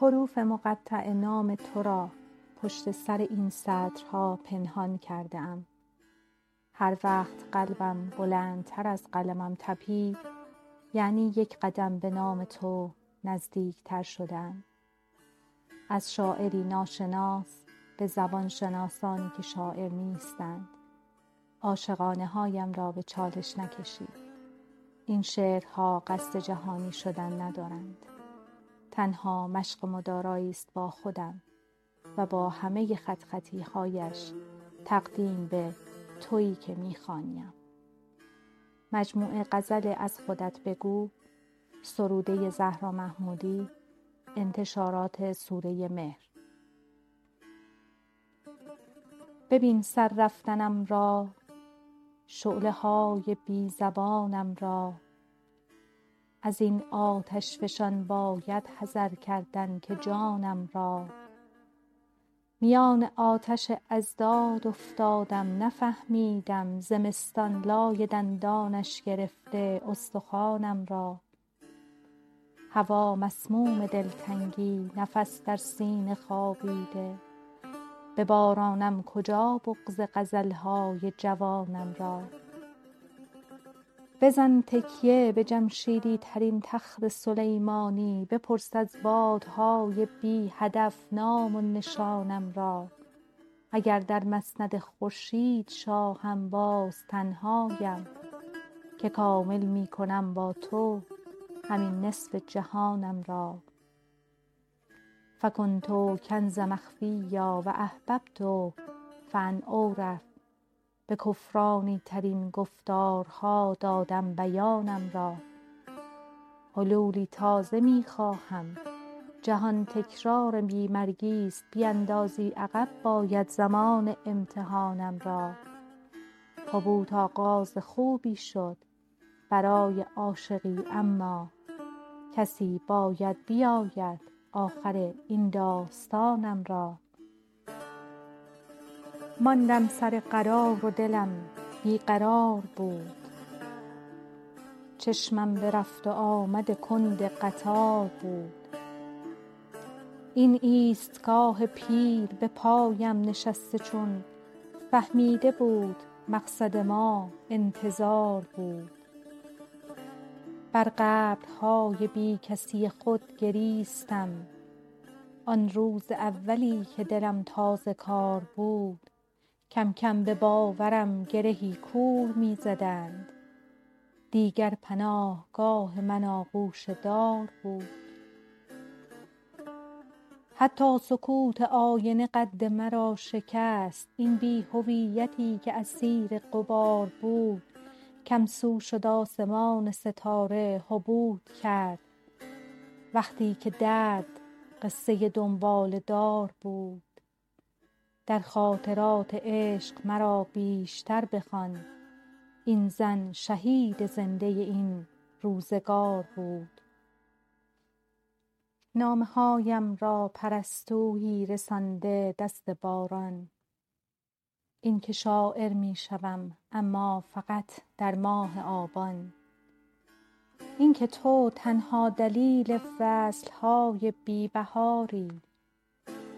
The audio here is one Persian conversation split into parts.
حروف مقطع نام تو را پشت سر این سطرها پنهان کرده ام هر وقت قلبم بلندتر از قلمم تپید یعنی یک قدم به نام تو نزدیکتر شده ام از شاعری ناشناس به زبان شناسانی که شاعر نیستند عاشقانه هایم را به چالش نکشید. این شعرها قصد جهانی شدن ندارند. تنها مشق مدارایی است با خودم و با همه خط خطی هایش تقدیم به تویی که می خوانیم مجموعه غزل از خودت بگو سروده زهرا محمودی انتشارات سوره مهر. ببین سر رفتنم را شعله های بی زبانم را از این آتشفشان باید حذر کردن که جانم را. میان آتش اضداد افتادم نفهمیدم زمستان لای دندانش گرفته استخوانم را. هوا مسموم دلتنگی نفس در سینه خوابیده. ببارانم کجا بغض غزل های جوانم را؟ بزن تکیه به جمشیدی ترین تخت سلیمانی بپرس از بادهای بی هدف نام و نشانم را. اگر در مسند خورشید شاهم باز تنهایم که کامل می کنم با تو همین نصف جهانم را. فکنت کنز مخفیا و احببت فان اعرف به کفرانی ترین گفتارها دادم بیانم را. حلولی تازه می خواهم. جهان تکرار بی مرگی است. بیندازی عقب باید زمان امتحانم را. حبوط آغاز خوبی شد برای عاشقی اما کسی باید بیاید آخر این داستانم را. ماندم سر قرار و دلم بی قرار بود. چشمم به رفت و آمد کند قطار بود. این ایستگاه پیر به پایم نشسته چون فهمیده بود مقصد ما انتظار بود. بر قبرهای بی کسی خود گریستم. آن روز اولی که دلم تازه کار بود. کم کم به باورم گرهی کور می زدند دیگر پناهگاه من آغوش دار بود. حتی سکوت آینه قد مرا شکست. این بی هویتی که اسیر غبار بود کم سو شد آسمان ستاره حبوط کرد. وقتی که درد قصه دنباله دار بود. در خاطرات عشق مرا بیشتر بخوان. این زن شهید زنده این روزگار بود. نامه هایم را پرستویی رسانده دست باران. این که شاعر می شوم اما فقط در ماه آبان. این که تو تنها دلیل فصل های بی بهاری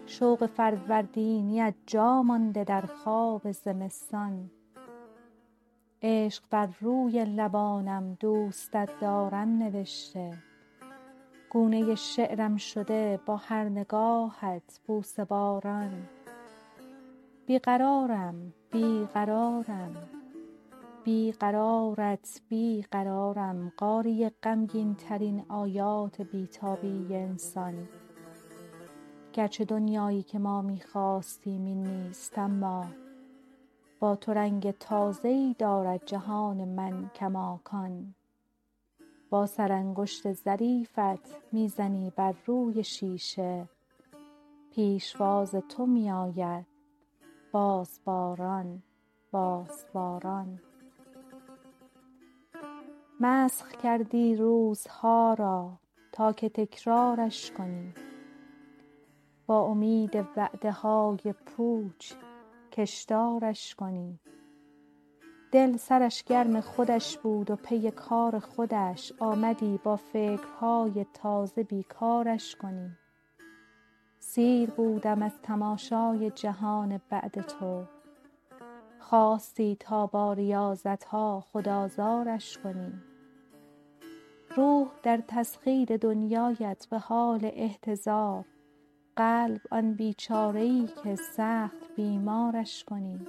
شوق فروردینیت جا مانده در خواب زمستان. عشق بر روی لبانم دوستت دارم نوشته. گونه شعرم شده با هر نگاهت بوسه باران. بی قرارم بی قرارم بی قرارت بی قرارم قاری غمگین ترین آیات بی تابی انسان. گرچه دنیایی که ما می خواستیم این نیست اما با تو رنگ تازه ای دارد جهان من کماکان. با سرانگشت ظریفت می زنی بر روی شیشه. پیشواز تو می آید بازباران بازباران. مسخ کردی روزها را تا که تکرارش کنی. با امید وعده های پوچ کشدارش کنی. دل سرش گرم خودش بود و پی کار خودش آمدی با فکرهای تازه بی کارش کنی. سیر بودم از تماشای جهان بعد تو. خواستی تا با ریاضت ها خود آزارش کنی. روح در تسخیر دنیایت به حال احتضار. قلب آن بیچاره ای که سخت بیمارش کنی.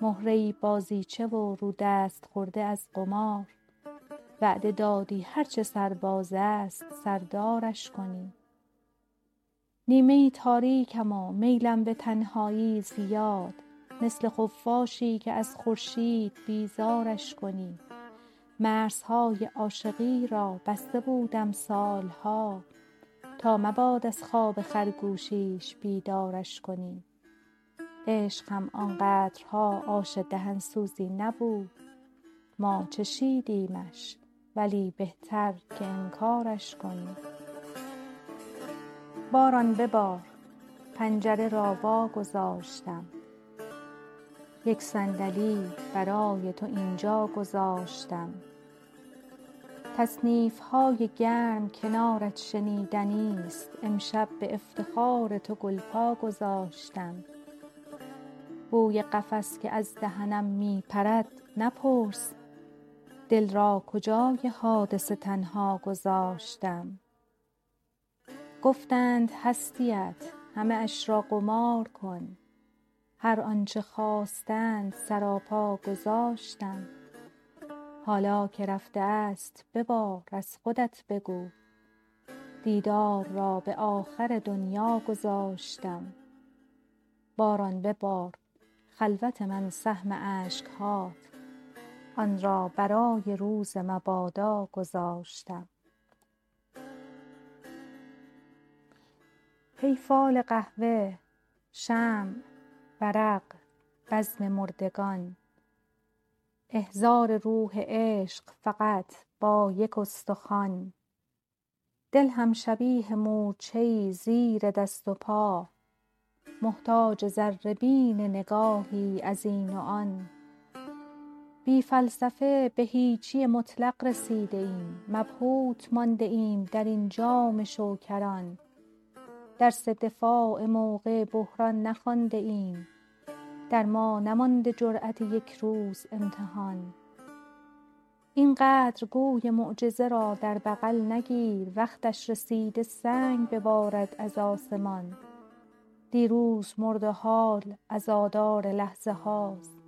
مهره بازیچه و رو دست خورده از قمار. وعده دادی هر چه سرباز است سردارش کنی. نیمه ای تاریکم و میلم به تنهایی زیاد. مثل خفاشی که از خورشید بیزارش کنی. مرزهای عاشقی را بسته بودم سال ها تا مباد از خواب خرگوشیش بیدارش کنی. عشق هم آنقدرها آش دهن سوزی نبود. ما چشیدیمش ولی بهتر که انکارش کنی. باران ببار پنجره را وا گذاشتم یک صندلی برای تو اینجا گذاشتم. تصنیف های گرم کنارت شنیدنی است. امشب به افتخار تو گل پا گذاشتم. بوی قفس که از دهنم می پرد مپرس دل را کجای حادثه تنها گذاشتم؟ گفتند هستیت همه اش را قمار کن. هر آنچه خواستند سراپا گذاشتم. حالا که رفته است ببار از خودت بگو. دیدار را به آخر دنیا گذاشتم. باران ببار خلوت من سهم اشک هات آن را برای روز مبادا گذاشتم. ای فال قهوه شمع ورق بزم مردگان. احضار روح عشق فقط با یک استخوان. دل هم شبیه مورچه ای زیر دست و پا. محتاج ذره بین نگاهی از این و آن. بی فلسفه به هیچی مطلق رسیده ایم. مبهوت مانده ایم در این جام شوکران. درس دفاع موقع بحران نخوانده ایم. در ما نمانده جرأت یک روز امتحان. اینقدر گوی معجزه را در بغل نگیر وقتش رسیده سنگ ببارد از آسمان. دیروز مرد حال عزادار لحظه هاست.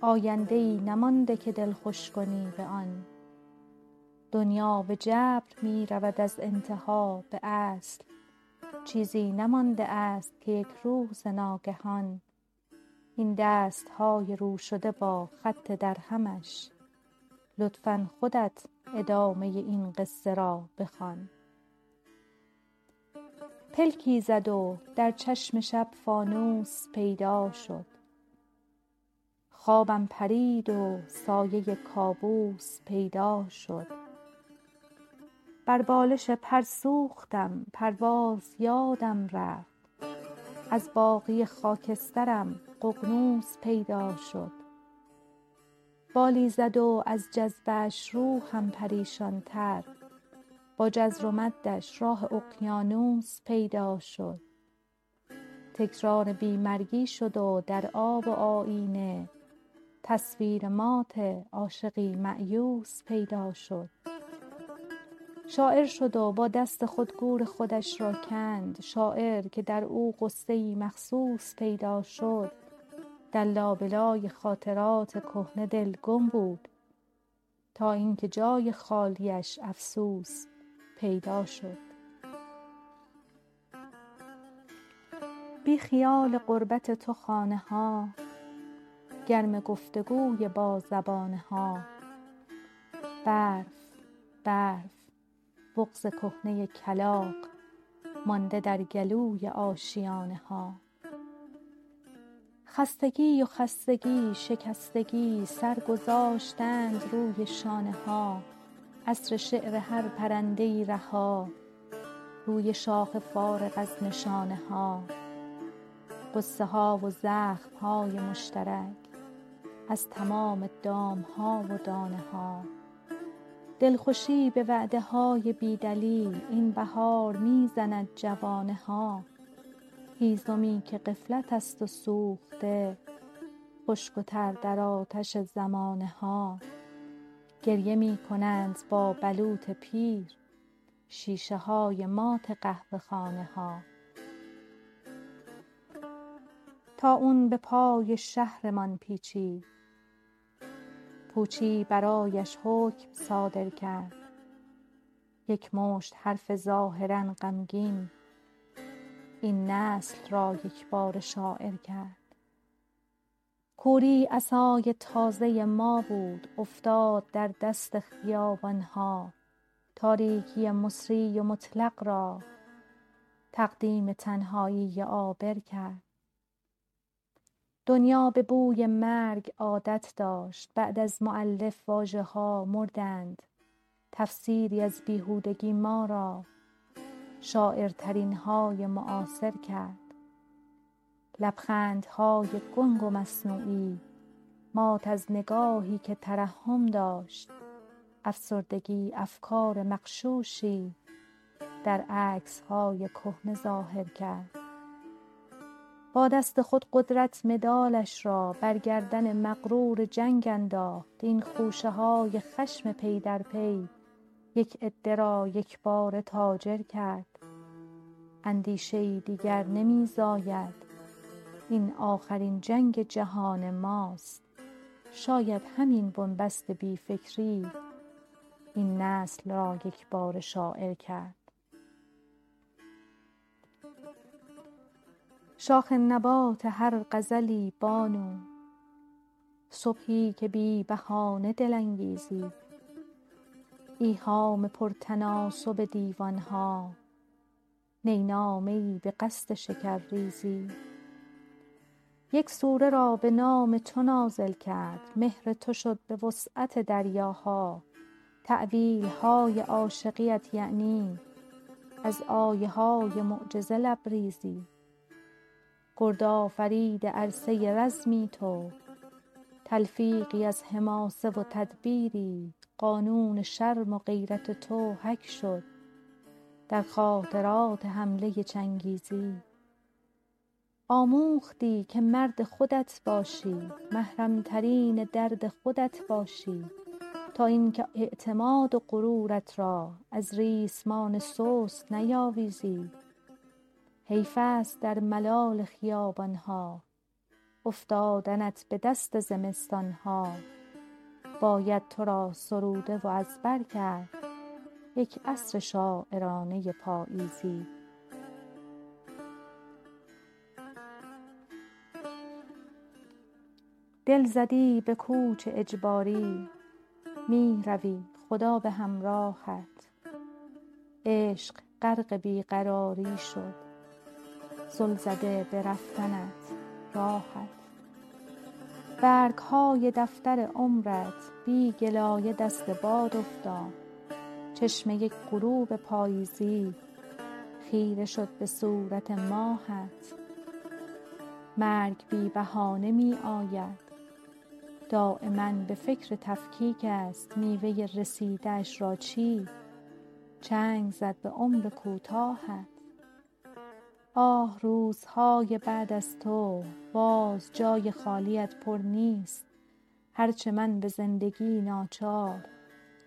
آینده ای نمانده که دل خوش کنی به آن. دنیا به جبر می رود از انتها به اصل. چیزی نمانده است که یک روز ناگهان. این دست های رو شده با خط درهمش. لطفا خودت ادامه این قصه را بخوان. پلکی زد و در چشم شب فانوس پیدا شد. خوابم پرید و سایه کابوس پیدا شد. بر بالش پر سوختم پرواز یادم رفت. از باقی خاکسترم ققنوس پیدا شد. بالی زد و از جذبه اش روحم پریشان تر با جزر و راه اقیانوس پیدا شد. تکرار بی مرگی شد و در آب و آیینه تصویر مات عاشقی مأیوس پیدا شد. شاعر شد و با دست خود گور خودش را کند. شاعر که در او ای مخصوص پیدا شد. در لابلای خاطرات کهنه دل گم بود. تا اینکه جای خالیش افسوس پیدا شد. بی خیال غربت تو خانه ها گرم گفتگوی بازبانه ها. برف برف. بغض کهنه کلاغ مانده در گلوی آشیانه ها. خستگی و خستگی شکستگی سر گذاشتند روی شانه ها. عصر شعر هر پرنده رها روی شاخ فارغ از نشانه ها. غصه ها و زخم های مشترک از تمام دام ها و دانه ها. دلخوشی به وعده های بی دلیل این بهار می زند جوانه ها هیزمی که غفلت است و سوخته خشک و تر در آتش زمانه ها گریه می کنند با بلوط پیر شیشه های مات قهوه خانه ها طاعون به پای شهرمان پیچید پوچی برایش حکم صادر کرد. یک مشت حرف ظاهرا غمگین این نسل را یکباره شاعر کرد. کوری عصای تازه ما بود افتاد در دست خیابان ها تاریکی مصری و مطلق را تقدیم تنهایی عابر کرد. دنیا به بوی مرگ عادت داشت. بعد از مؤلف واژه ها مردند. تفسیری از بیهودگی ما را شاعرترین های معاصر کرد. لبخندهای گنگ و مصنوعی مات از نگاهی که ترحم داشت. افسردگی افکار مغشوشی در عکس های کهنه ظاهر کرد. با دست خود قدرت مدالش را بر گردن مغرور جنگ انداخت. این خوشه های خشم پی در پی یک عده را یکباره تاجر کرد. اندیشه دیگر نمی زاید. این آخرین جنگ جهان ماست. شاید همین بنبست بی فکری این نسل را یکباره شاعر کرد. شاخ نبات هر غزلی بانو. صبحی که بی بهانه دل انگیزی ایهام پرتناسب دیوان ها نی نامه ای به قصد شکرریزی. یک سوره را به نام تو نازل کرد. مهر تو شد به وسعت دریاها. تأویل های عاشقیت یعنی. از آیه های معجزه لبریزی. گرد آفرید عرصه رزمی تو. تلفیقی از حماسه و تدبیری قانون شرم و غیرت تو حک شد. در خاطرات حمله چنگیزی. آموختی که مرد خودت باشی محرم ترین درد خودت باشی. تا اینکه اعتماد و غرورت را از ریسمان سست نیاویزی. حیف است در ملال خیابان ها افتادنت به دست زمستان ها باید تو را سروده و از بر کرد. یک عصر شاعرانه پاییزی. دل زدی به کوچ اجباری. می روی خدا به همراهت. عشق غرق بی قراری شد. زل زده به رفتنت راهت. برگ های دفتر عمرت بی گلایه دست باد افتاد. چشم یک غروب پاییزی خیره شد به صورت ماهت. مرگ بی بهانه می آید. دایما به فکر تفکیک است میوه رسیده اش را چید چنگ زد به عمر کوتاهت. آه روزهای بعد از تو باز جای خالیت پر نیست. هر چه من به زندگی ناچار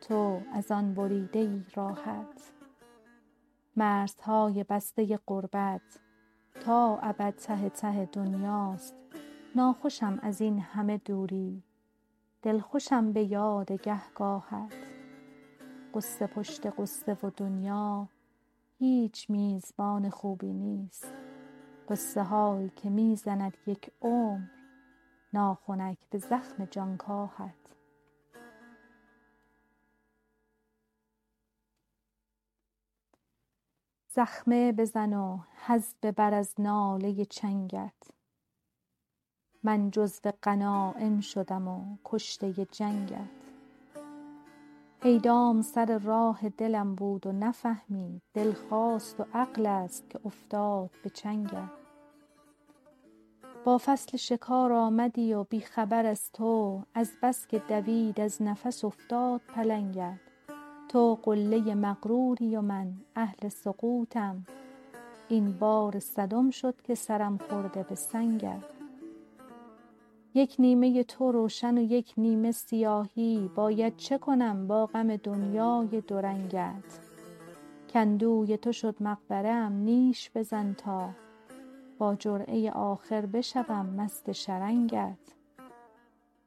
تو از آن بریده ای راحت. مرزهای بسته غربت تا ابد ته ته دنیاست. ناخوشم از این همه دوری دلخوشم به یاد گهگاهت. غصه پشت غصه و دنیا هیچ میزبان خوبی نیست. غصه هایی که می زند یک عمر ناخنک به زخم جانکاهت. زخمه بزن و حز ببر از ناله چنگت. من جزو غنایم شدم و کشته جنگت. اعدام سر راه دلم بود و نفهمید دل خواست و عقل است که افتاد به چنگت با فصل شکار آمدی و بی خبر از تو از بس که دوید از نفس افتاد پلنگت. تو قله مغروری و من اهل سقوطم. این بار صدم شد که سرم خورده به سنگت. یک نیمه تو روشن و یک نیمه سیاهی باید چه کنم با غم دنیای دو رنگت کاندوی تو شد مقبره ام نیش بزن تا با جرعه آخر بشوم مست شرنگت.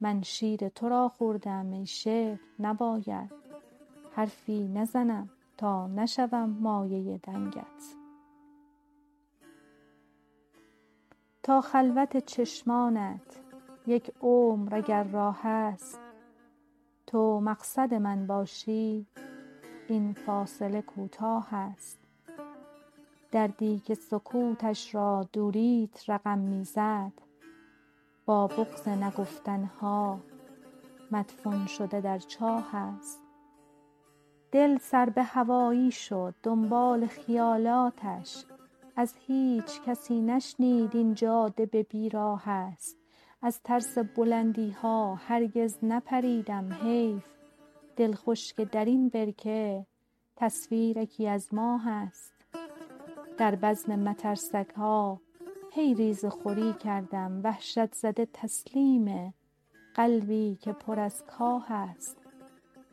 من شیر تو را خورده ام ای شعر نباید حرفی نزنم تا نشوم مایه دنگت. تا خلوت چشمانت یک عمر اگر راه است تو مقصد من باشی این فاصله کوتاه است. دردی که سکوتش را دوریت رقم می زد با بغض نگفتن ها مدفون شده در چاه است. دل سر به هوایی شد دنبال خیالاتش از هیچ کسی نشنید این جاده به بیراه است. از ترس بلندی ها هرگز نپریدم حیف. دل خشک در این برکه تصویرکی از ماه است در بزم مترسک ها هی ریزه خوری کردم وحشت زده تسلیم قلبی که پر از کاه است.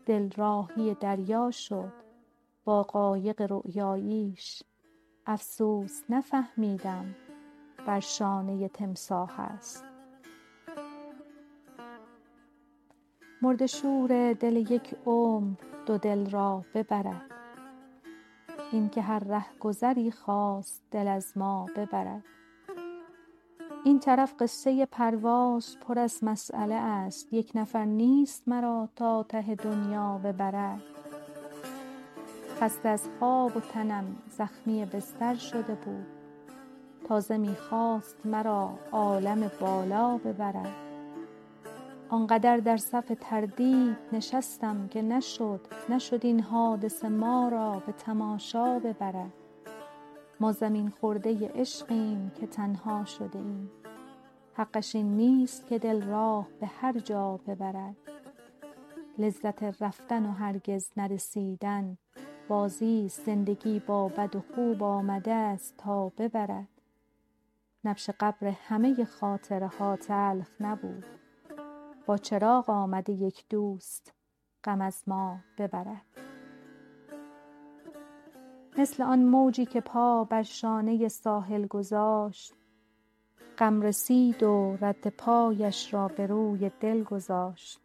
دل راهی دریا شد با قایق رؤیاییش افسوس نفهمیدم بر شانه تمساح است. مرده شور دل یک عمر دو دل را ببرد. این که هر رهگذری خواست دل از ما ببرد. این طرف قصه پرواز پر از مسیله است. یک نفر نیست مرا تا ته دنیا ببرد. خسته از خواب و تنم زخمی بستر شده بود. تازه می خواست مرا عالم بالا ببرد. آنقدر در صف تردید نشستم که نشد نشد این حادثه ما را به تماشا ببرد. ما زمین خورده عشقیم که تنها شده ایم. حقش این نیست که دل راه به هر جا ببرد. لذت رفتن و هرگز نرسیدن بازی زندگی با بد و خوب آمده است تا ببرد. نبش قبر همه خاطره ها تلخ نبود. با چراغ آمده یک دوست غم از ما ببرد. مثل آن موجی که پا بر شانه ساحل گذاشت غم رسید و رد پایش را به روی دل گذاشت.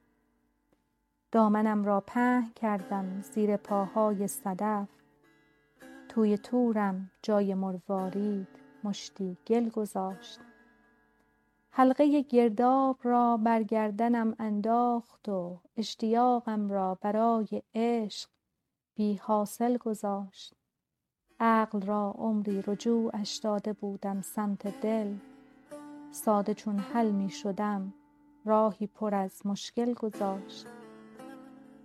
دامنم را پهن کردم زیر پاهای صدف. توی طورم جای مروارید مشتی گل گذاشت. حلقه گرداب را بر گردنم انداخت و اشتیاقم را برای عشق بی حاصل گذاشت. عقل را عمری رجوعش داده بودم سمت دل. ساده چون حل می شدم راهی پر از مشکل گذاشت.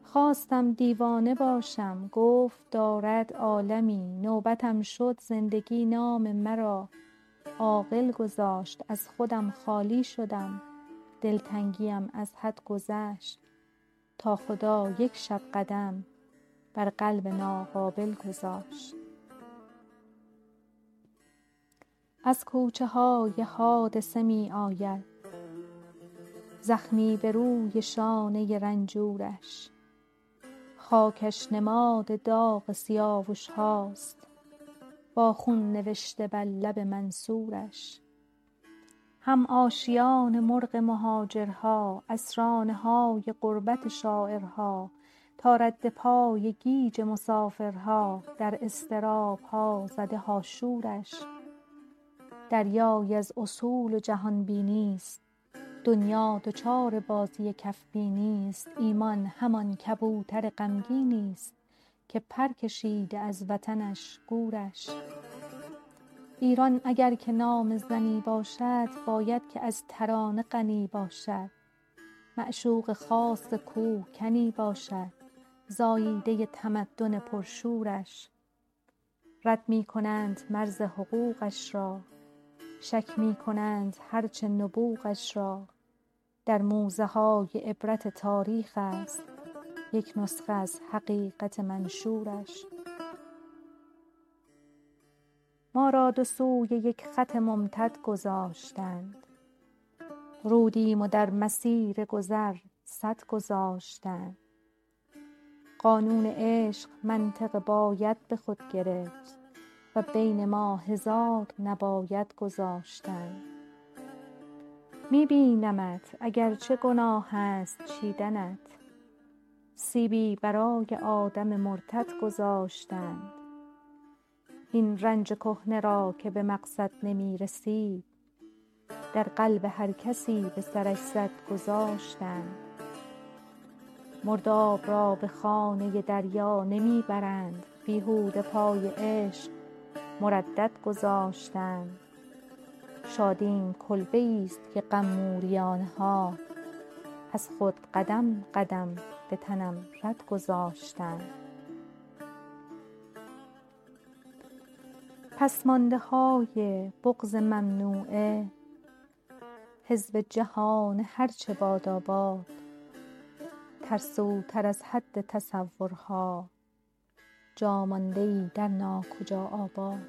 خواستم دیوانه باشم گفت دارد عالمی نوبتم شد زندگی نام مرا. عاقل گذاشت. از خودم خالی شدم. دلتنگیم از حد گذشت. تا خدا یک شب قدم بر قلب ناقابل گذاشت. از کوچه های حادثه می آید. زخمی به روی شانه رنجورش. خاکش نماد داغ سیاوش هاست. با خون نوشته بر لب منصورش. هم آشیان مرغ مهاجرها اسرانه های غربت شاعرها تا رد پای گیج مسافرها در اضطراب ها زده ها شورش دریایی از اصول و جهان بینی است دنیا دچار بازی کف بینی است ایمان همان کبوتر غمگینی است. که پر کشیده از وطنش گورش. ایران اگر که نام زنی باشد باید که از ترانه غنی باشد. معشوق خاص کوهکنی باشد زاییده تمدن پرشورش. رد می کنند مرز حقوقش را شک می کنند هر چه نبوغش را. در موزه های عبرت تاریخ است یک نسخه از حقیقت منشورش. ما را دو سوی یک خط ممتد گذاشتند. رودیم و در مسیر گذر سد گذاشتند. قانون عشق منطق باید به خود گرفت و بین ما هزار نباید گذاشتند. می بینمت اگر چه گناه است چیدنت. سیبی برای آدم مرتد گذاشتند. این رنج کهنه را که به مقصد نمی رسید در قلب هر کسی به سرش زد گذاشتند. مرداب را به خانه دریا نمی برند بیهوده پای عشق مردد گذاشتند. شادیم کلبه است که غم ها از خود قدم قدم به تنم رد گذاشتند پسمانده های بغض ممنوعه حزب جهان هر چه باداباد ترسوتر از حد تصورها جا مانده ای در ناکجا آباد.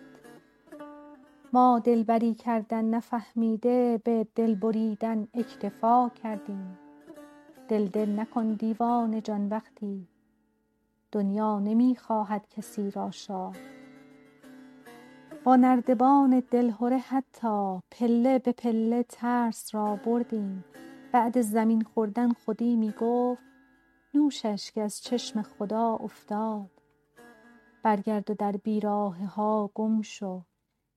ما دلبری کردن نفهمیده به دل بریدن اکتفا کردیم. دل دل نکن دیوانه جان وقتی دنیا نمی خواهد کسی را شاد. با نردبان دلهره حتی پله به پله ترس را بردیم. بعد زمین خوردن خودی می گفت نوشش که از چشم خدا افتاد. برگرد و در بیراهه ها گم شو.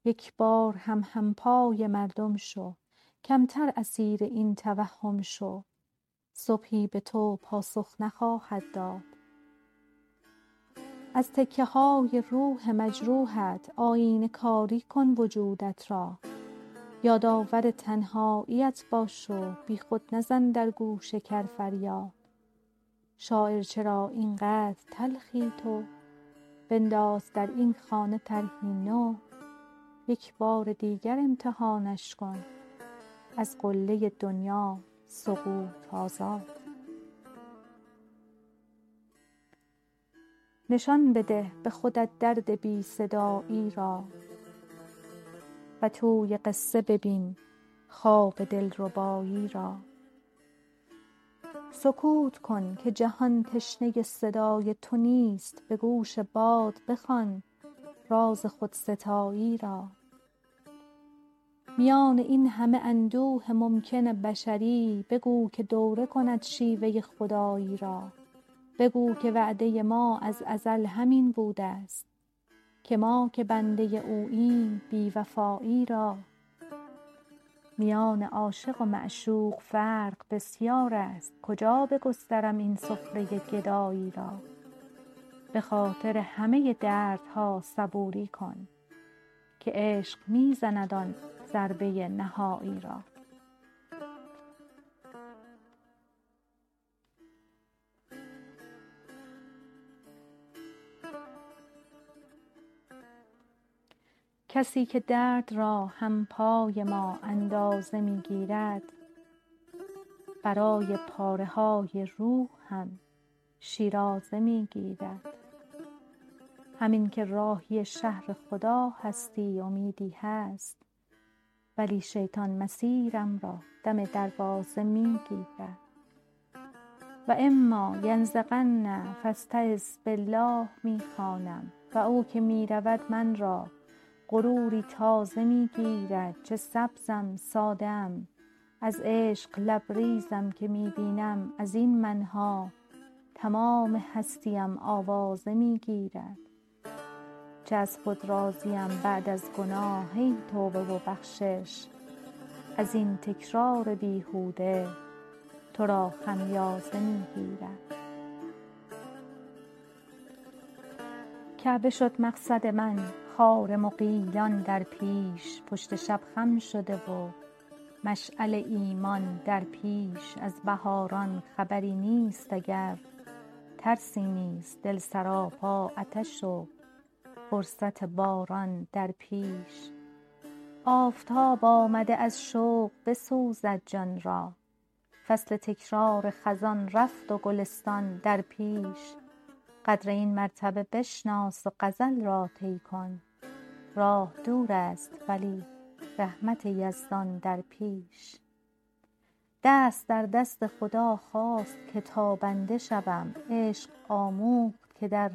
یک بار هم همپای مردم شو. کمتر اسیر این توهم شو. صبحی به تو پاسخ نخواهد داد. از تکیه های روح مجروحت آیینه کاری کن وجودت را. یادآور تنهاییت باش و بیخود مزن در گوش کر فریاد. شاعر چرا اینقدر تلخی تو؟ بنداز در این خانه طرحی نو. یک بار دیگر امتحانش کن. از قله دنیا سقوط آزاد. نشان بده به خودت درد بی صدایی را و توی قصه ببین خواب دلربایی را. سکوت کن که جهان تشنه صدای تو نیست به گوش باد بخوان راز خودستایی را. میان این همه اندوه ممکن بشری بگو که دوره کند شیوه خدایی را. بگو که وعده ما از ازل همین بوده ست که ما که بنده اوییم بی وفایی را. میان عاشق و معشوق فرق بسیار است کجا بگسترم این سفره گدایی را؟ به خاطر همه دردها صبوری کن که عشق می زند آن ضربه نهایی را. کسی که درد را همپای ما اندازه می گیرد برای پاره های روح هم شیرازه می گیرد همین که راهی شهر خدا هستی امیدی هست. ولی شیطان مسیرم را دم دروازه می گیرد و اما ینزغن فاستعذ بالله می خوانم و او که می رود من را غروری تازه می گیرد چه سبزم ساده ام از عشق لبریزم که می بینم از این من ها تمام هستیم آوازه می چه از خود راضیم بعد از گناه ای توبه و بخشش. از این تکرار بیهوده تو را خمیازه می گیرد کعبه شد مقصد من خار مغیلان در پیش. پشت شب خم شده و مشعل ایمان در پیش. از بهاران خبری نیست اگر ترسی نیست دل سراپا عطش و فرصت باران در پیش. آفتاب آمده از شوق بسوزد جان را. فصل تکرار خزان رفت و گلستان در پیش. قدر این مرتبه بشناس و غزل را طی کن. راه دور است ولی رحمت یزدان در پیش. دست در دست خدا خواست که تابنده شوم. عشق آموخت که در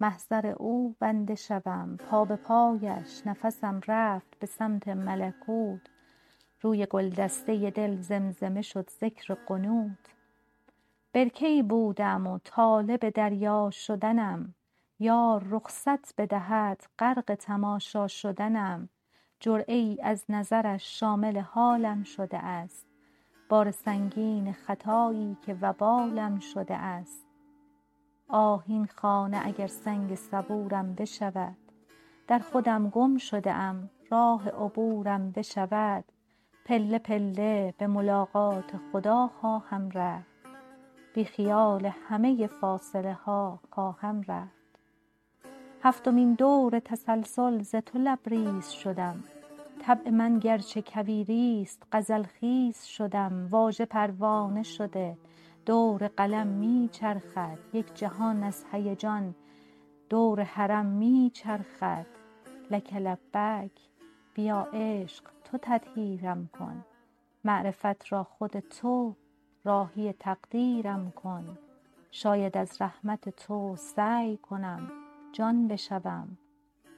محضر او بنده شوم پا به پایش نفسم رفت به سمت ملکوت. روی گلدسته دل زمزمه شد ذکر قنوت. برکه ای بودم و طالب دریا شدنم؟ یار رخصت بدهد غرق تماشا شدنم. جرعه از نظرش شامل حالم شده است. بار سنگین خطایی که وبالم شده است. آه این خانه اگر سنگ صبورم بشود. در خودم گم شده ام راه عبورم بشود. پله پله به ملاقات خدا خواهم رفت. بی خیال همه فاصله ها خواهم رفت. هفتمین دور تسلسل ز تو لبریز شدم. طبع من گرچه کویری ست غزل خیز شدم. واژه پروانه شده. دور قلم می چرخد یک جهان از هیجان دور حرم می چرخد. لک لبیک بیا عشق تو تطهیرم کن. معرفت را خود تو راهی تقدیرم کن. شاید از رحمت تو سعی کنم جان بشوم.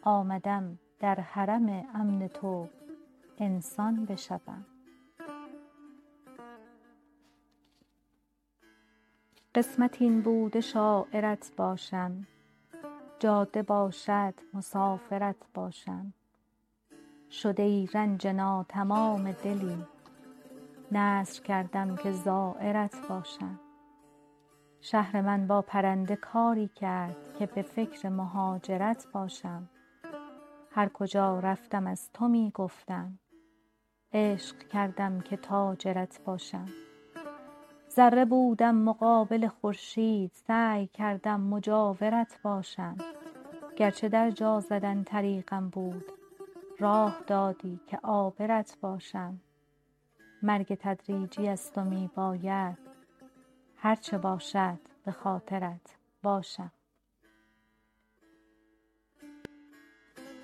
آمدم در حرم امن تو انسان بشوم. قسمت این بوده شاعرت باشم. جاده باشد مسافرت باشم. شده ای رنج ناتمام دلی. نذر کردم که زایرت باشم. شهر من با پرنده کاری کرد که به فکر مهاجرت باشم. هر کجا رفتم از تو می گفتم. عشق کردم که تاجرت باشم. ذره بودم مقابل خورشید سعی کردم مجاورت باشم. گرچه در جا زدن طریقم بود راه دادی که عابرت باشم. مرگ تدریجی است و می باید هر چه باشد به خاطرت باشم.